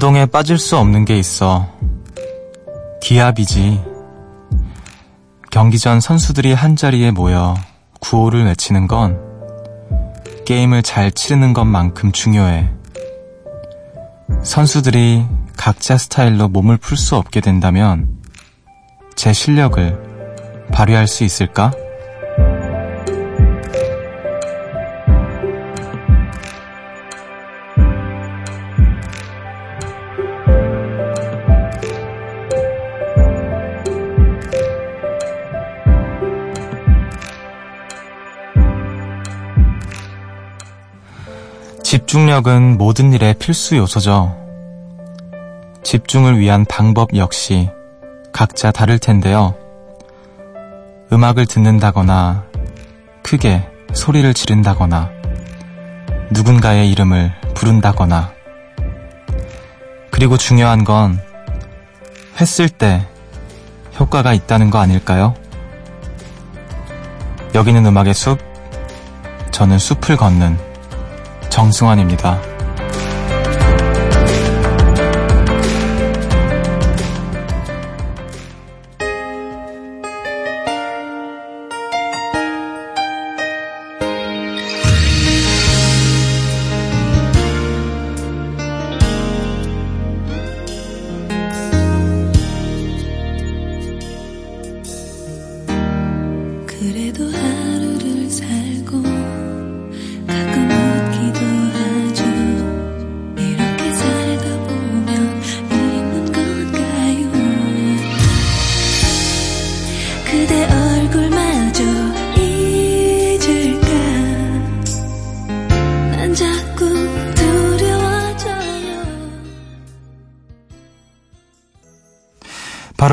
운동에 빠질 수 없는 게 있어. 기합이지. 경기 전 선수들이 한 자리에 모여 구호를 외치는 건 게임을 잘 치르는 것만큼 중요해. 선수들이 각자 스타일로 몸을 풀 수 없게 된다면 제 실력을 발휘할 수 있을까? 집중력은 모든 일의 필수 요소죠. 집중을 위한 방법 역시 각자 다를 텐데요. 음악을 듣는다거나 크게 소리를 지른다거나 누군가의 이름을 부른다거나 그리고 중요한 건 했을 때 효과가 있다는 거 아닐까요? 여기는 음악의 숲, 저는 숲을 걷는 정승환입니다.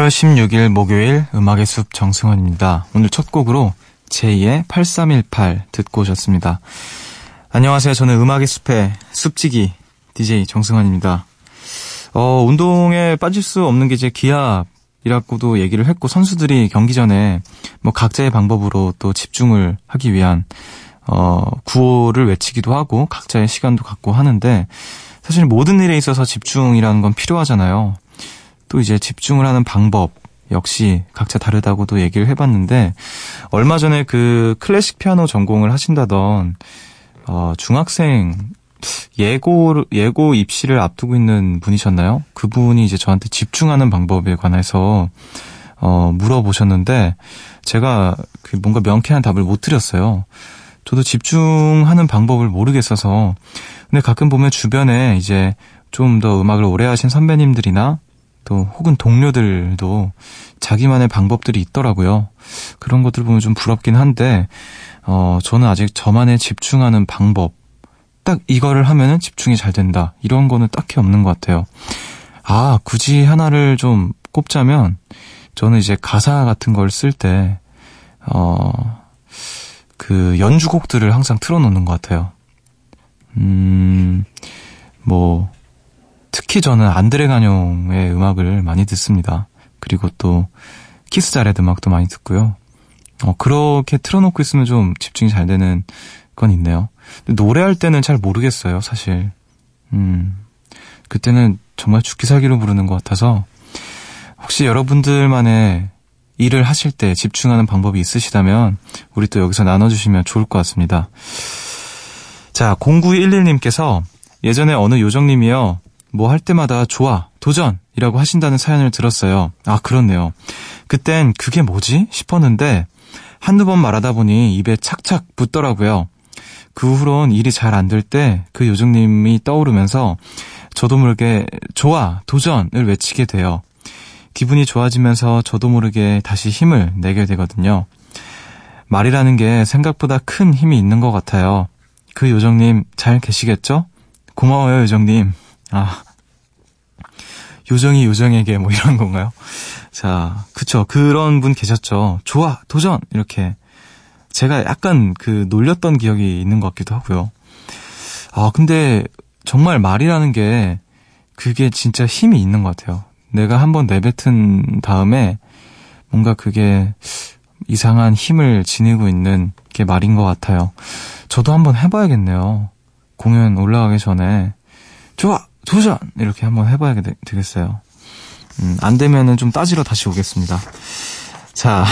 8월 16일 목요일 음악의 숲 정승환입니다. 오늘 첫 곡으로 제2의 8318 듣고 오셨습니다. 안녕하세요. 저는 음악의 숲의 숲지기 DJ 정승환입니다. 어, 운동에 빠질 수 없는 게 이제 기압이라고도 얘기를 했고 선수들이 경기 전에 뭐 각자의 방법으로 또 집중을 하기 위한 어, 구호를 외치기도 하고 각자의 시간도 갖고 하는데 사실 모든 일에 있어서 집중이라는 건 필요하잖아요. 또 이제 집중을 하는 방법 역시 각자 다르다고도 얘기를 해봤는데 얼마 전에 그 클래식 피아노 전공을 하신다던 어, 중학생 예고 예고 입시를 앞두고 있는 분이셨나요? 그분이 이제 저한테 집중하는 방법에 관해서 어, 물어보셨는데 제가 그 뭔가 명쾌한 답을 못 드렸어요. 저도 집중하는 방법을 모르겠어서 근데 가끔 보면 주변에 이제 좀 더 음악을 오래 하신 선배님들이나 또 혹은 동료들도 자기만의 방법들이 있더라고요. 그런 것들 보면 좀 부럽긴 한데 어 저는 아직 저만의 집중하는 방법 딱 이거를 하면은 집중이 잘 된다. 이런 거는 딱히 없는 것 같아요. 아, 굳이 하나를 좀 꼽자면 저는 이제 가사 같은 걸 쓸 때 어, 그 연주곡들을 항상 틀어놓는 것 같아요. 음, 뭐, 특히 저는 안드레 가뇽의 음악을 많이 듣습니다. 그리고 또 키스 자렛 음악도 많이 듣고요. 어, 그렇게 틀어놓고 있으면 좀 집중이 잘 되는 건 있네요. 노래할 때는 잘 모르겠어요, 사실. 음, 그때는 정말 죽기 살기로 부르는 것 같아서 혹시 여러분들만의 일을 하실 때 집중하는 방법이 있으시다면 우리 또 여기서 나눠주시면 좋을 것 같습니다. 자, 0911님께서 예전에 어느 요정님이요. 뭐 할 때마다 좋아, 도전 이라고 하신다는 사연을 들었어요. 아, 그렇네요. 그땐 그게 뭐지? 싶었는데 한두 번 말하다 보니 입에 착착 붙더라고요. 그 후론 일이 잘 안 될 때 그 요정님이 떠오르면서 저도 모르게 좋아, 도전을 외치게 돼요. 기분이 좋아지면서 저도 모르게 다시 힘을 내게 되거든요. 말이라는 게 생각보다 큰 힘이 있는 것 같아요. 그 요정님 잘 계시겠죠? 고마워요, 요정님. 아, 요정이 요정에게 뭐 이런 건가요? 자, 그쵸. 그런 분 계셨죠. 좋아, 도전! 이렇게. 제가 약간 그 놀렸던 기억이 있는 것 같기도 하고요. 아, 근데 정말 말이라는 게 그게 진짜 힘이 있는 것 같아요. 내가 한번 내뱉은 다음에 뭔가 그게 이상한 힘을 지니고 있는 게 말인 것 같아요. 저도 한번 해봐야겠네요. 공연 올라가기 전에. 좋아! 도전! 이렇게 한번 해봐야 되 겠어요. 음, 안 되면은 좀 따지러 다시 오겠습니다. 자,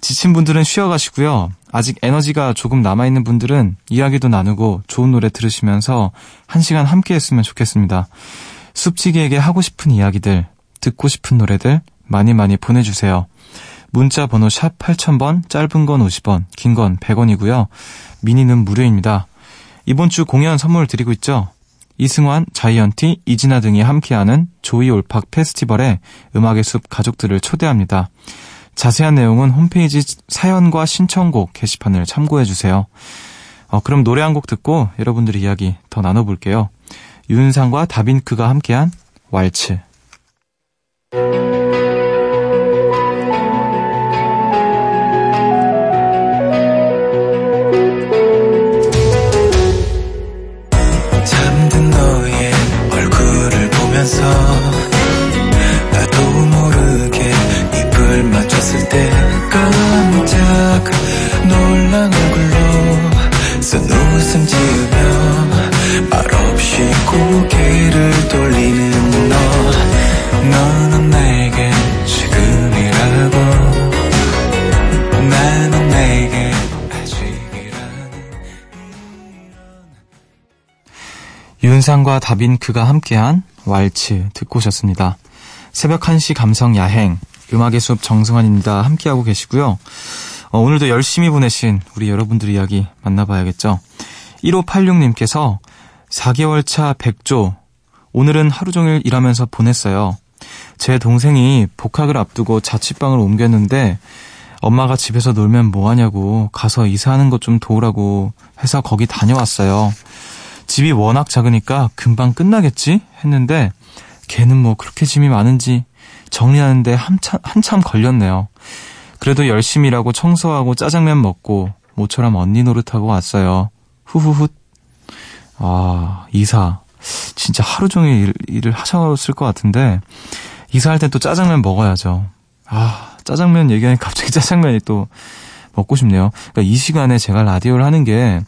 지친 분들은 쉬어가시고요. 아직 에너지가 조금 남아있는 분들은 이야기도 나누고 좋은 노래 들으시면서 한 시간 함께 했으면 좋겠습니다. 숲지기에게 하고 싶은 이야기들, 듣고 싶은 노래들 많이 많이 보내주세요. 문자 번호 샵 8000번, 짧은 건 50원, 긴 건 100원이고요. 미니는 무료입니다. 이번 주 공연 선물 드리고 있죠? 이승환, 자이언티, 이진아 등이 함께하는 조이 올팍 페스티벌에 음악의 숲 가족들을 초대합니다. 자세한 내용은 홈페이지 사연과 신청곡 게시판을 참고해 주세요. 어, 그럼 노래 한 곡 듣고 여러분들의 이야기 더 나눠볼게요. 윤상과 다빈크가 함께한 왈츠. 윤상과 다빈크가 함께한 왈츠 듣고 오셨습니다. 새벽 1시 감성 야행, 음악의 숲 정승환입니다. 함께하고 계시고요. 어, 오늘도 열심히 보내신 우리 여러분들 이야기 만나봐야겠죠. 1586님께서 4개월 차 100조, 오늘은 하루 종일 일하면서 보냈어요. 제 동생이 복학을 앞두고 자취방을 옮겼는데 엄마가 집에서 놀면 뭐하냐고 가서 이사하는 것 좀 도우라고 해서 거기 다녀왔어요. 집이 워낙 작으니까 금방 끝나겠지? 했는데 걔는 뭐 그렇게 짐이 많은지 정리하는데 한참, 한참 걸렸네요. 그래도 열심히 일하고 청소하고 짜장면 먹고 모처럼 언니 노릇하고 왔어요. 후후훗. 아, 이사. 진짜 하루 종일 일, 을 하셨을 것 같은데 이사할 땐 또 짜장면 먹어야죠. 아, 짜장면 얘기하니 갑자기 짜장면이 또 먹고 싶네요. 그러니까 이 시간에 제가 라디오를 하는 게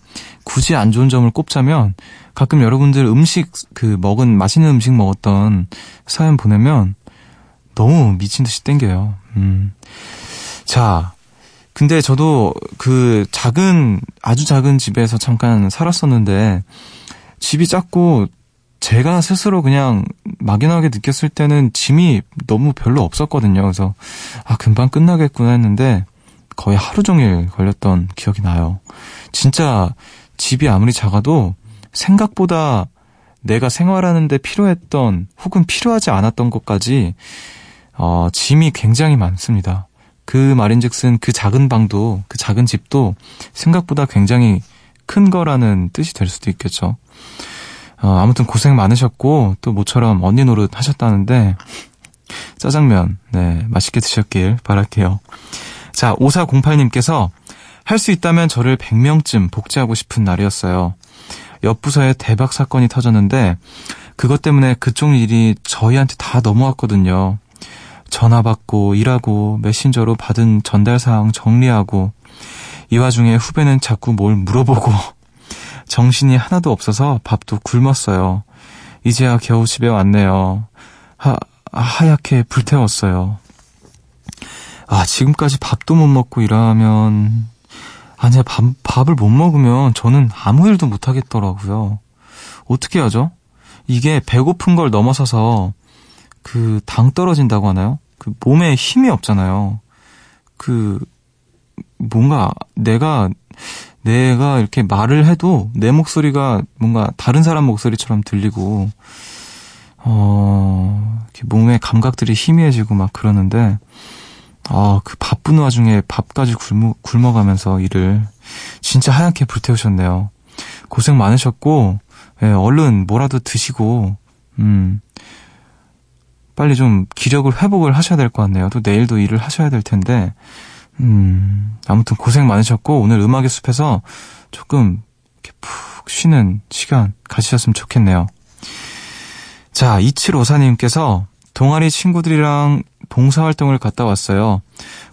굳이 안 좋은 점을 꼽자면 가끔 여러분들 음식 그 먹은 맛있는 음식 먹었던 사연 보내면 너무 미친 듯이 땡겨요. 음. 자, 근데 저도 그 작은 아주 작은 집에서 잠깐 살았었는데 집이 작고 제가 스스로 그냥 막연하게 느꼈을 때는 짐이 너무 별로 없었거든요. 그래서 아 금방 끝나겠구나 했는데 거의 하루 종일 걸렸던 기억이 나요. 진짜 집이 아무리 작아도 생각보다 내가 생활하는데 필요했던 혹은 필요하지 않았던 것까지 어, 짐이 굉장히 많습니다. 그 말인즉슨 그 작은 방도 그 작은 집도 생각보다 굉장히 큰 거라는 뜻이 될 수도 있겠죠. 어, 아무튼 고생 많으셨고 또 모처럼 언니 노릇 하셨다는데 짜장면 네 맛있게 드셨길 바랄게요. 자 5408님께서 할 수 있다면 저를 100명쯤 복제하고 싶은 날이었어요. 옆 부서에 대박 사건이 터졌는데 그것 때문에 그쪽 일이 저희한테 다 넘어왔거든요. 전화 받고 일하고 메신저로 받은 전달 사항 정리하고 이 와중에 후배는 자꾸 뭘 물어보고 정신이 하나도 없어서 밥도 굶었어요. 이제야 겨우 집에 왔네요. 하, 하얗게 불태웠어요. 아, 지금까지 밥도 못 먹고 일하면, 아니, 밥, 밥을 못 먹으면 저는 아무 일도 못 하겠더라고요. 어떻게 하죠? 이게 배고픈 걸 넘어서서 그 당 떨어진다고 하나요? 그 몸에 힘이 없잖아요. 그 뭔가 내가 내가 이렇게 말을 해도 내 목소리가 뭔가 다른 사람 목소리처럼 들리고 어 이렇게 몸의 감각들이 희미해지고 막 그러는데 아, 그 바쁜 와중에 밥까지 굶어, 굶어가면서 일을 진짜 하얗게 불태우셨네요. 고생 많으셨고, 예, 얼른 뭐라도 드시고, 음, 빨리 좀 기력을 회복을 하셔야 될 것 같네요. 또 내일도 일을 하셔야 될 텐데, 음, 아무튼 고생 많으셨고, 오늘 음악의 숲에서 조금 이렇게 푹 쉬는 시간 가지셨으면 좋겠네요. 자, 2754님께서 동아리 친구들이랑 봉사활동을 갔다 왔어요.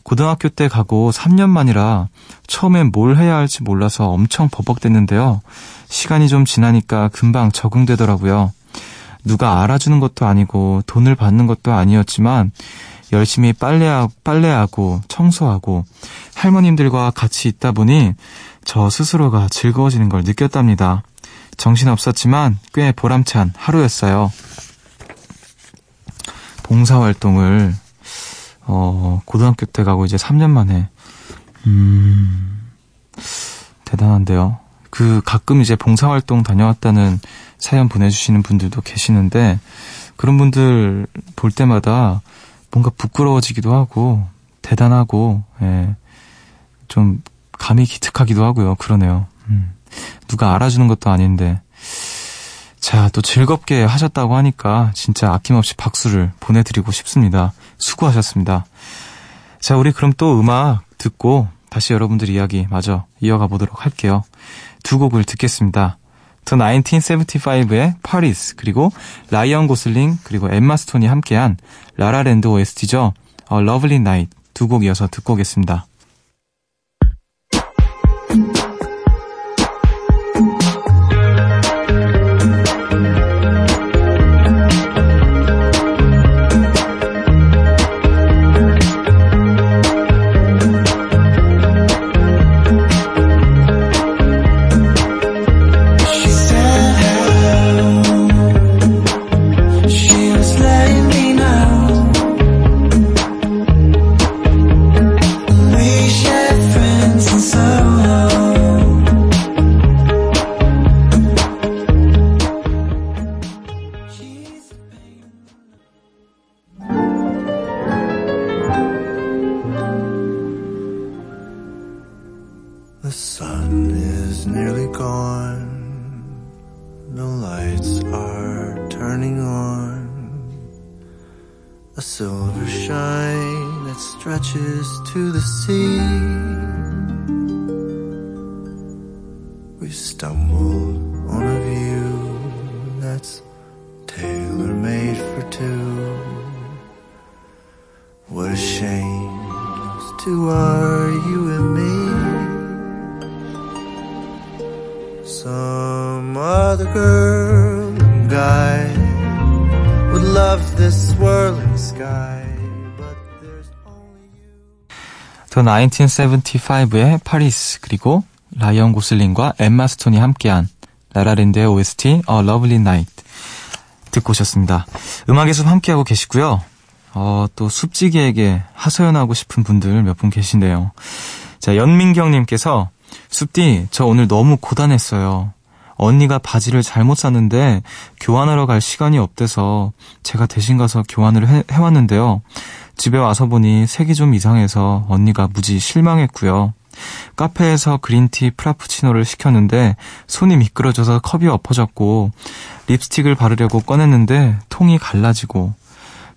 고등학교 때 가고 3년 만이라 처음엔 뭘 해야 할지 몰라서 엄청 버벅댔는데요. 시간이 좀 지나니까 금방 적응되더라고요. 누가 알아주는 것도 아니고 돈을 받는 것도 아니었지만 열심히 빨래하고, 빨래하고 청소하고 할머님들과 같이 있다 보니 저 스스로가 즐거워지는 걸 느꼈답니다. 정신 없었지만 꽤 보람찬 하루였어요. 봉사활동을, 어, 고등학교 때 가고 이제 3년 만에, 음, 대단한데요. 그 가끔 이제 봉사활동 다녀왔다는 사연 보내주시는 분들도 계시는데, 그런 분들 볼 때마다 뭔가 부끄러워지기도 하고, 대단하고, 예, 좀 감이 기특하기도 하고요. 그러네요. 음. 누가 알아주는 것도 아닌데. 자, 또 즐겁게 하셨다고 하니까 진짜 아낌없이 박수를 보내드리고 싶습니다. 수고하셨습니다. 자, 우리 그럼 또 음악 듣고 다시 여러분들 이야기 마저 이어가 보도록 할게요. 두 곡을 듣겠습니다. The 1975의 Paris 그리고 라이언 고슬링 그리고 엠마 스톤이 함께한 라라랜드 OST죠. A Lovely Night 두 곡 이어서 듣고 오겠습니다. stretches to the sea. We stumble on a view that's tailor made for two. What a shame those two are. The 1975의 파리스 그리고 라이언 고슬링과 엠마 스톤이 함께한 라라랜드의 OST A Lovely Night 듣고 오셨습니다. 음악의 숲 함께하고 계시고요. 어, 또 숲지기에게 하소연하고 싶은 분들 몇 분 계신데요. 자, 연민경님께서 숲디, 저 오늘 너무 고단했어요. 언니가 바지를 잘못 샀는데 교환하러 갈 시간이 없대서 제가 대신 가서 교환을 해, 해왔는데요. 집에 와서 보니 색이 좀 이상해서 언니가 무지 실망했고요. 카페에서 green tea 프라푸치노를 시켰는데 손이 미끄러져서 컵이 엎어졌고 립스틱을 바르려고 꺼냈는데 통이 갈라지고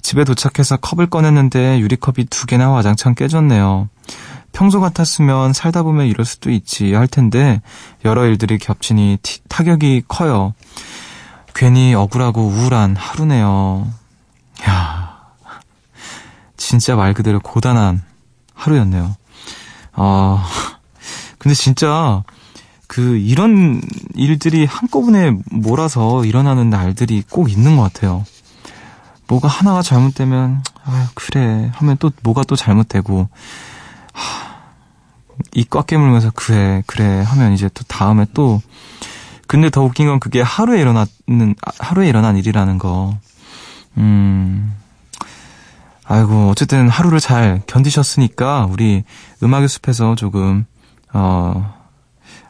집에 도착해서 컵을 꺼냈는데 유리컵이 두 개나 와장창 깨졌네요. 평소 같았으면 살다 보면 이럴 수도 있지 할 텐데 여러 일들이 겹치니 티, 타격이 커요. 괜히 억울하고 우울한 하루네요. 야 진짜 말 그대로 고단한 하루였네요. 아, 근데 진짜 그 이런 일들이 한꺼번에 몰아서 일어나는 날들이 꼭 있는 것 같아요. 뭐가 하나가 잘못되면 아 그래 하면 또 뭐가 또 잘못되고 이꽉 깨물면서 그래 그래 하면 이제 또 다음에 또 근데 더 웃긴 건 그게 하루에 일어나는 하루에 일어난 일이라는 거. 음. 아이고, 어쨌든 하루를 잘 견디셨으니까 우리 음악의 숲에서 조금, 어,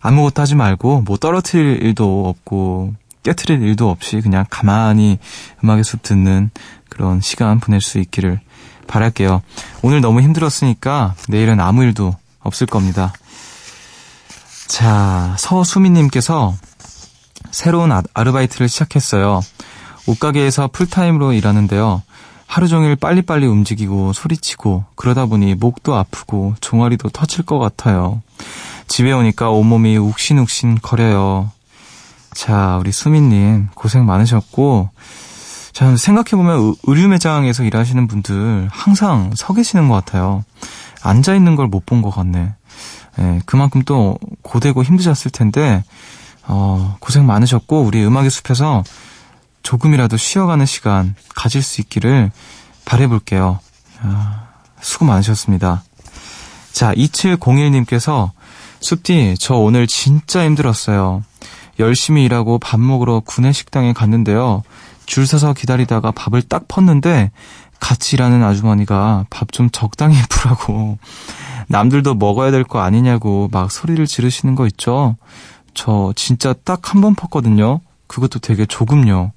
아무것도 하지 말고 뭐 떨어뜨릴 일도 없고 깨트릴 일도 없이 그냥 가만히 음악의 숲 듣는 그런 시간 보낼 수 있기를 바랄게요. 오늘 너무 힘들었으니까 내일은 아무 일도 없을 겁니다. 자, 서수민님께서 새로운 아, 아르바이트를 시작했어요. 옷가게에서 풀타임으로 일하는데요. 하루 종일 빨리빨리 움직이고 소리치고 그러다 보니 목도 아프고 종아리도 터질 것 같아요. 집에 오니까 온몸이 욱신욱신 거려요. 자, 우리 수민님 고생 많으셨고, 자, 생각해보면 의류 매장에서 일하시는 분들 항상 서 계시는 것 같아요. 앉아있는 걸 못 본 것 같네. 예, 그만큼 또 고되고 힘드셨을 텐데, 어, 고생 많으셨고, 우리 음악의 숲에서 조금이라도 쉬어가는 시간 가질 수 있기를 바래볼게요. 아, 수고 많으셨습니다. 자, 2701님께서 숲디, 저 오늘 진짜 힘들었어요. 열심히 일하고 밥 먹으러 구내식당에 갔는데요. 줄 서서 기다리다가 밥을 딱 펐는데 같이 일하는 아주머니가 밥 좀 적당히 푸라고 남들도 먹어야 될 거 아니냐고 막 소리를 지르시는 거 있죠. 저 진짜 딱 한 번 펐거든요. 그것도 되게 조금요.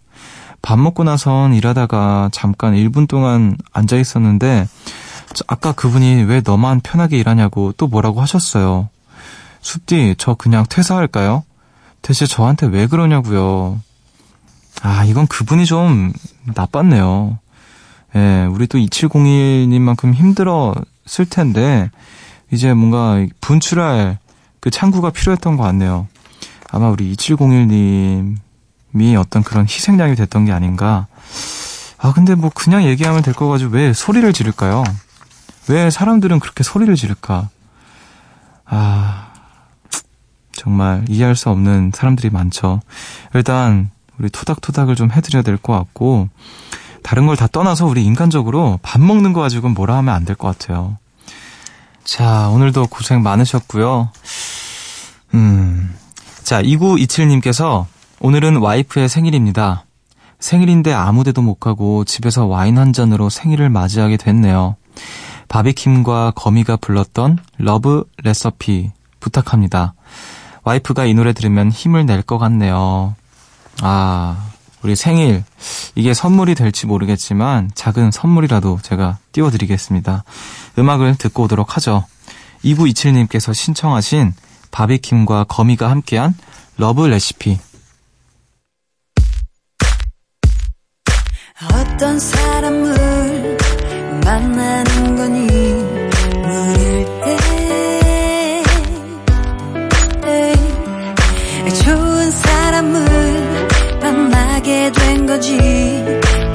밥 먹고 나선 일하다가 잠깐 1분 동안 앉아 있었는데 아까 그분이 왜 너만 편하게 일하냐고 또 뭐라고 하셨어요. 숲디, 저 그냥 퇴사할까요? 대체 저한테 왜 그러냐고요. 아, 이건 그분이 좀 나빴네요. 예, 우리 또 2701님만큼 힘들었을 텐데, 이제 뭔가 분출할 그 창구가 필요했던 것 같네요. 아마 우리 2701님 이 어떤 그런 희생양이 됐던 게 아닌가. 아, 근데 뭐 그냥 얘기하면 될 거 가지고 왜 소리를 지를까요? 왜 사람들은 그렇게 소리를 지를까? 아, 정말 이해할 수 없는 사람들이 많죠. 일단, 우리 토닥토닥을 좀 해드려야 될 것 같고, 다른 걸 다 떠나서 우리 인간적으로 밥 먹는 거 가지고 뭐라 하면 안 될 것 같아요. 자, 오늘도 고생 많으셨고요. 음. 자, 2927님께서 오늘은 와이프의 생일입니다. 생일인데 아무 데도 못 가고 집에서 와인 한 잔으로 생일을 맞이하게 됐네요. 바비킴과 거미가 불렀던 Love Recipe 부탁합니다. 와이프가 이 노래 들으면 힘을 낼 것 같네요. 아, 우리 생일. 이게 선물이 될지 모르겠지만 작은 선물이라도 제가 띄워드리겠습니다. 음악을 듣고 오도록 하죠. 2927님께서 신청하신 바비킴과 거미가 함께한 Love Recipe. 어떤 사람을 만나는 거니? 물을 때. 좋은 사람을 만나게 된 거지.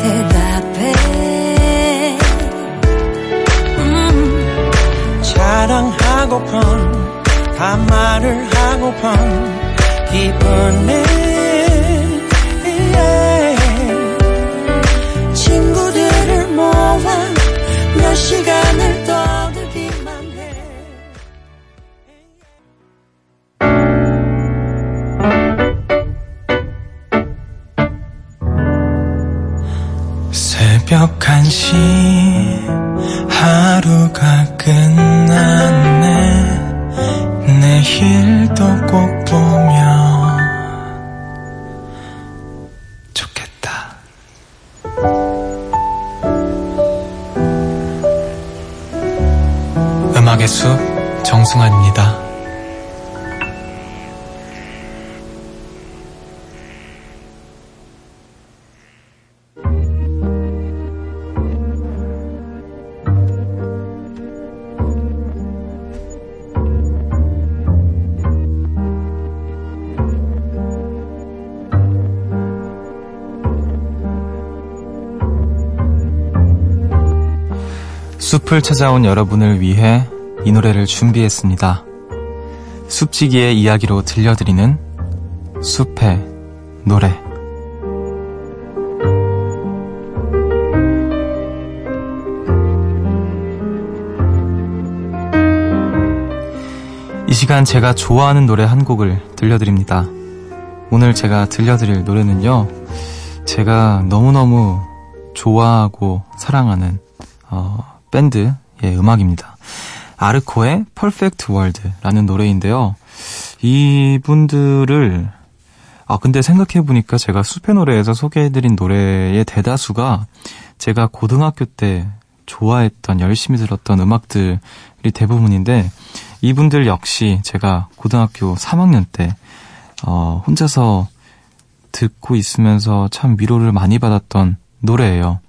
대답해. 음. 자랑하고픈 반말을 하고픈 기분에 친 시간을 떠들기만 해. 새벽 1시 하루가 끝났네. 내일 정승환입니다. 숲을 찾아온 여러분을 위해 이 노래를 준비했습니다. 숲지기의 이야기로 들려드리는 숲의 노래. 이 시간 제가 좋아하는 노래 한 곡을 들려드립니다. 오늘 제가 들려드릴 노래는요, 제가 너무너무 좋아하고 사랑하는 어, 밴드의 음악입니다. 아르코의 Perfect World라는 노래인데요. 이분들을 아 근데 생각해 보니까 제가 숲의 노래에서 소개해드린 노래의 대다수가 제가 고등학교 때 좋아했던 열심히 들었던 음악들이 대부분인데 이분들 역시 제가 고등학교 3학년 때 어, 혼자서 듣고 있으면서 참 위로를 많이 받았던 노래예요.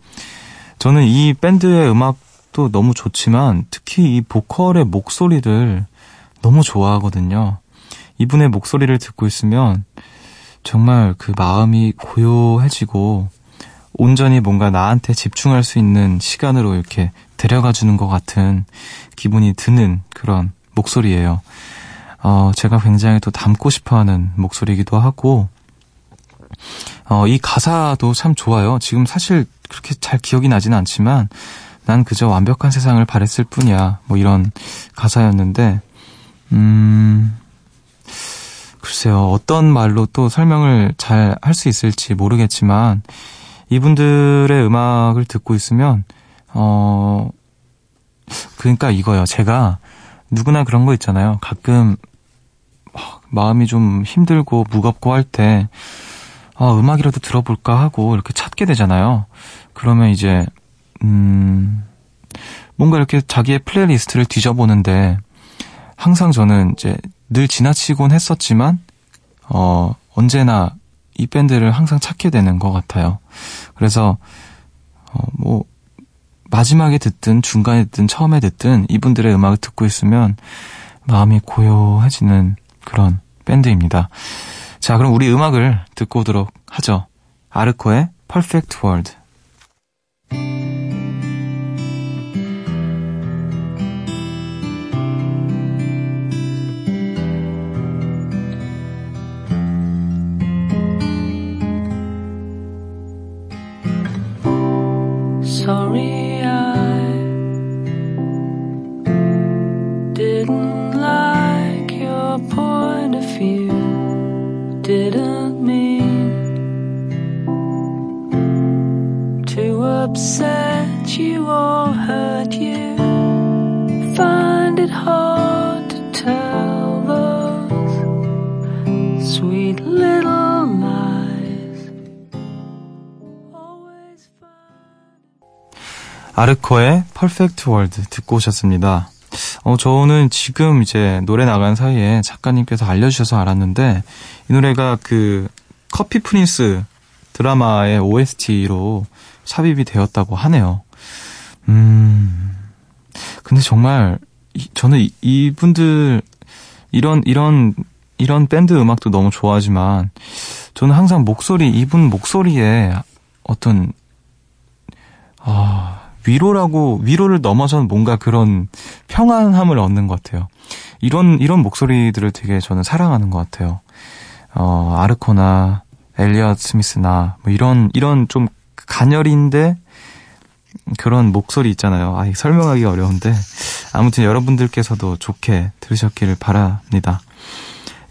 저는 이 밴드의 음악 도 너무 좋지만 특히 이 보컬의 목소리를 너무 좋아하거든요. 이분의 목소리를 듣고 있으면 정말 그 마음이 고요해지고 온전히 뭔가 나한테 집중할 수 있는 시간으로 이렇게 데려가 주는 것 같은 기분이 드는 그런 목소리예요. 어, 제가 굉장히 또 닮고 싶어 하는 목소리이기도 하고, 어, 이 가사도 참 좋아요. 지금 사실 그렇게 잘 기억이 나지는 않지만 난 그저 완벽한 세상을 바랬을 뿐이야. 뭐 이런 가사였는데, 음, 글쎄요. 어떤 말로 또 설명을 잘 할 수 있을지 모르겠지만, 이분들의 음악을 듣고 있으면, 어, 그러니까 이거요. 제가 누구나 그런 거 있잖아요. 가끔 마음이 좀 힘들고 무겁고 할 때, 아, 음악이라도 들어볼까 하고 이렇게 찾게 되잖아요. 그러면 이제, 음, 뭔가 이렇게 자기의 playlist를 뒤져보는데, 항상 저는 이제 늘 지나치곤 했었지만, 어, 언제나 이 밴드를 항상 찾게 되는 것 같아요. 그래서, 어, 뭐, 마지막에 듣든 중간에 듣든 처음에 듣든 이분들의 음악을 듣고 있으면 마음이 고요해지는 그런 밴드입니다. 자, 그럼 우리 음악을 듣고 오도록 하죠. 아르코의 Perfect World. 아르코의 Perfect World 듣고 오셨습니다. 어, 저는 지금 이제 노래 나간 사이에 작가님께서 알려주셔서 알았는데, 이 노래가 그 커피 프린스 드라마의 OST로 삽입이 되었다고 하네요. 음, 근데 정말, 이, 저는 이, 이분들, 이런, 이런, 이런 밴드 음악도 너무 좋아하지만, 저는 항상 목소리, 이분 목소리에 어떤, 아, 위로라고 위로를 넘어선 뭔가 그런 평안함을 얻는 것 같아요. 이런 이런 목소리들을 되게 저는 사랑하는 것 같아요. 어 아르코나 엘리엇 스미스나 뭐 이런 이런 좀 가녀린데 그런 목소리 있잖아요. 아, 설명하기 어려운데 아무튼 여러분들께서도 좋게 들으셨기를 바랍니다.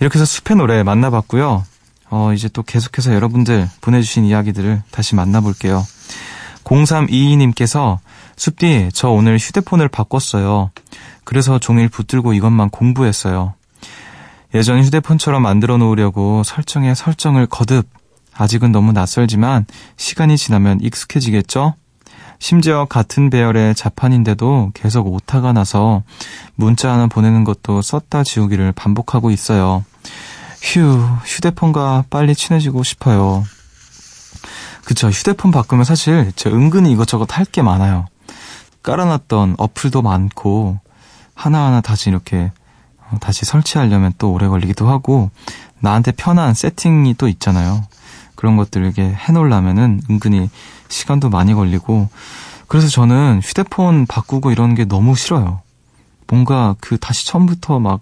이렇게 해서 숲의 노래 만나봤고요. 어, 이제 또 계속해서 여러분들 보내주신 이야기들을 다시 만나볼게요. 0322님께서 숲디, 저 오늘 휴대폰을 바꿨어요. 그래서 종일 붙들고 이것만 공부했어요. 예전 휴대폰처럼 만들어 놓으려고 설정에 설정을 거듭. 아직은 너무 낯설지만 시간이 지나면 익숙해지겠죠? 심지어 같은 배열의 자판인데도 계속 오타가 나서 문자 하나 보내는 것도 썼다 지우기를 반복하고 있어요. 휴, 휴대폰과 빨리 친해지고 싶어요. 그쵸, 휴대폰 바꾸면 사실 제 은근히 이것저것 할 게 많아요. 깔아놨던 어플도 많고 하나하나 다시 이렇게 어, 다시 설치하려면 또 오래 걸리기도 하고 나한테 편한 세팅이 또 있잖아요. 그런 것들 이렇게 해놓으려면은 은근히 시간도 많이 걸리고 그래서 저는 휴대폰 바꾸고 이런 게 너무 싫어요. 뭔가 그 다시 처음부터 막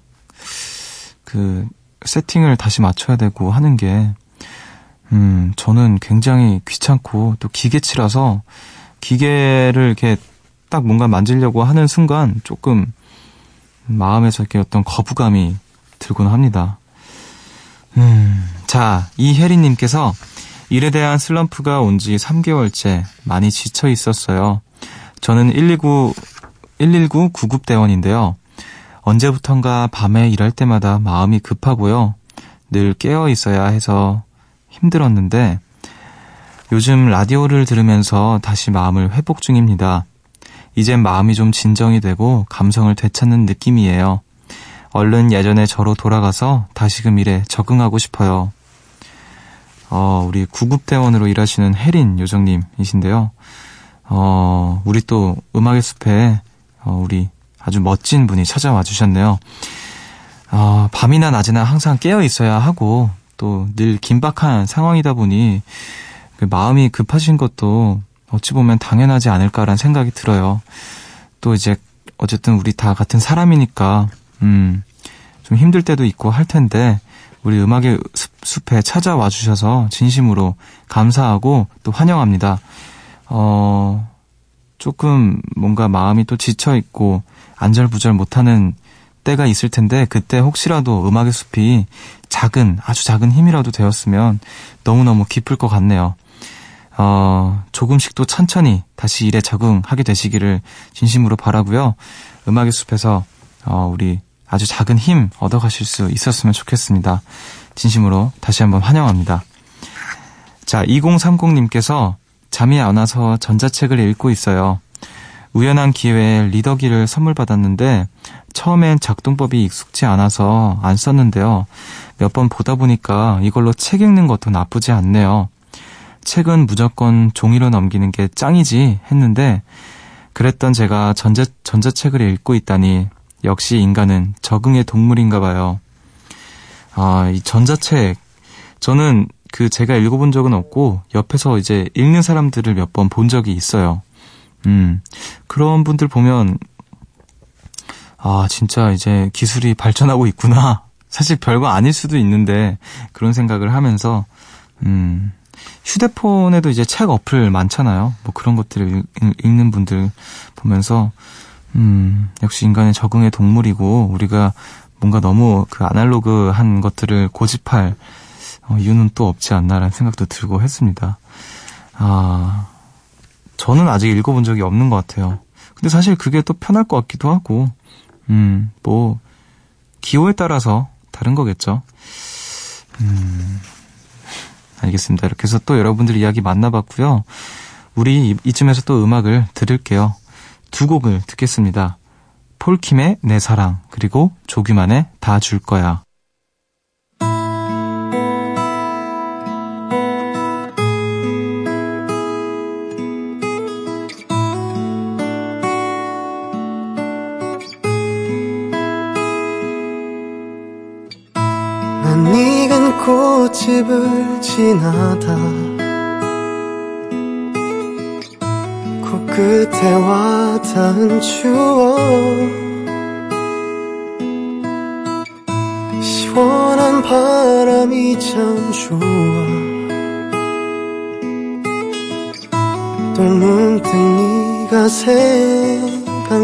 그 세팅을 다시 맞춰야 되고 하는 게 음, 저는 굉장히 귀찮고 또 기계치라서 기계를 이렇게 딱 뭔가 만지려고 하는 순간 조금 마음에서 이렇게 어떤 거부감이 들곤 합니다. 음, 자, 이혜리님께서 일에 대한 슬럼프가 온 지 3개월째 많이 지쳐 있었어요. 저는 119, 119 구급대원인데요. 언제부턴가 밤에 일할 때마다 마음이 급하고요. 늘 깨어 있어야 해서 힘들었는데 요즘 라디오를 들으면서 다시 마음을 회복 중입니다. 이젠 마음이 좀 진정이 되고 감성을 되찾는 느낌이에요. 얼른 예전의 저로 돌아가서 다시금 일에 적응하고 싶어요. 어, 우리 구급대원으로 일하시는 혜린 요정님이신데요. 어, 우리 또 음악의 숲에 어, 우리 아주 멋진 분이 찾아와 주셨네요. 어, 밤이나 낮이나 항상 깨어 있어야 하고 또 늘 긴박한 상황이다 보니 그 마음이 급하신 것도 어찌 보면 당연하지 않을까라는 생각이 들어요. 또 이제 어쨌든 우리 다 같은 사람이니까 음, 좀 힘들 때도 있고 할 텐데 우리 음악의 숲, 숲에 찾아와 주셔서 진심으로 감사하고 또 환영합니다. 어, 조금 뭔가 마음이 또 지쳐 있고 안절부절 못하는 때가 있을 텐데 그때 혹시라도 음악의 숲이 작은, 아주 작은 힘이라도 되었으면 너무너무 기쁠 것 같네요. 어, 조금씩 또 천천히 다시 일에 적응하게 되시기를 진심으로 바라고요. 음악의 숲에서 어, 우리 아주 작은 힘 얻어가실 수 있었으면 좋겠습니다. 진심으로 다시 한번 환영합니다. 자, 2030님께서 잠이 안 와서 전자책을 읽고 있어요. 우연한 기회에 리더기를 선물 받았는데 처음엔 작동법이 익숙지 않아서 안 썼는데요. 몇 번 보다 보니까 이걸로 책 읽는 것도 나쁘지 않네요. 책은 무조건 종이로 넘기는 게 짱이지 했는데 그랬던 제가 전자, 전자책을 읽고 있다니 역시 인간은 적응의 동물인가 봐요. 아, 이 전자책. 저는 그 제가 읽어본 적은 없고 옆에서 이제 읽는 사람들을 몇 번 본 적이 있어요. 음, 그런 분들 보면 아, 진짜 이제 기술이 발전하고 있구나. 사실 별거 아닐 수도 있는데 그런 생각을 하면서 음, 휴대폰에도 이제 책 어플 많잖아요. 뭐 그런 것들을 읽, 는 분들 보면서 음, 역시 인간은 적응의 동물이고 우리가 뭔가 너무 그 아날로그 한 것들을 고집할 어, 이유는 또 없지 않나라는 생각도 들고 했습니다. 아, 저는 아직 읽어본 적이 없는 것 같아요. 근데 사실 그게 또 편할 것 같기도 하고, 음, 뭐, 기호에 따라서 다른 거겠죠. 음, 알겠습니다. 이렇게 해서 또 여러분들 이야기 만나봤고요. 우리 이쯤에서 또 음악을 들을게요. 두 곡을 듣겠습니다. 폴킴의 내 사랑, 그리고 조규만의 다 줄 거야. 집을 지나다 끝에 와 닿은 추억. 시원한 바람이 참 좋아. 또 문득 네가 생각나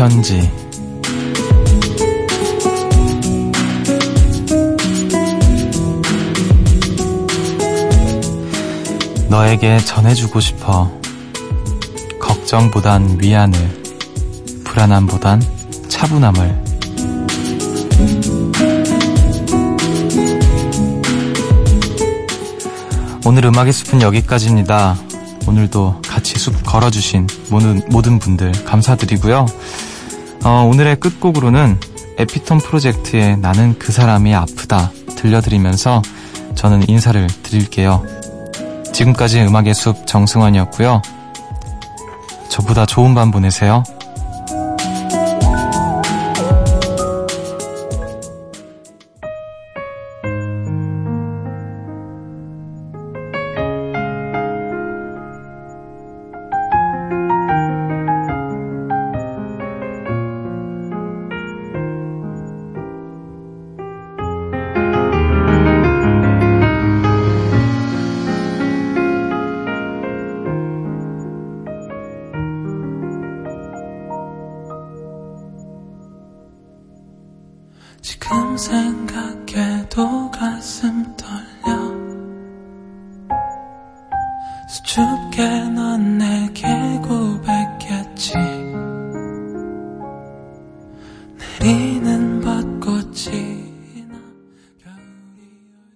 편지 너에게 전해주고 싶어 걱정보단 위안을 불안함보단 차분함을 오늘 음악의 숲은 여기까지입니다. 오늘도 같이 숲 걸어주신 모든, 모든 분들 감사드리고요. 어, 오늘의 끝곡으로는 에피톤 프로젝트의 나는 그 사람이 아프다 들려드리면서 저는 인사를 드릴게요. 지금까지 음악의 숲 정승환이었고요. 저보다 좋은 밤 보내세요.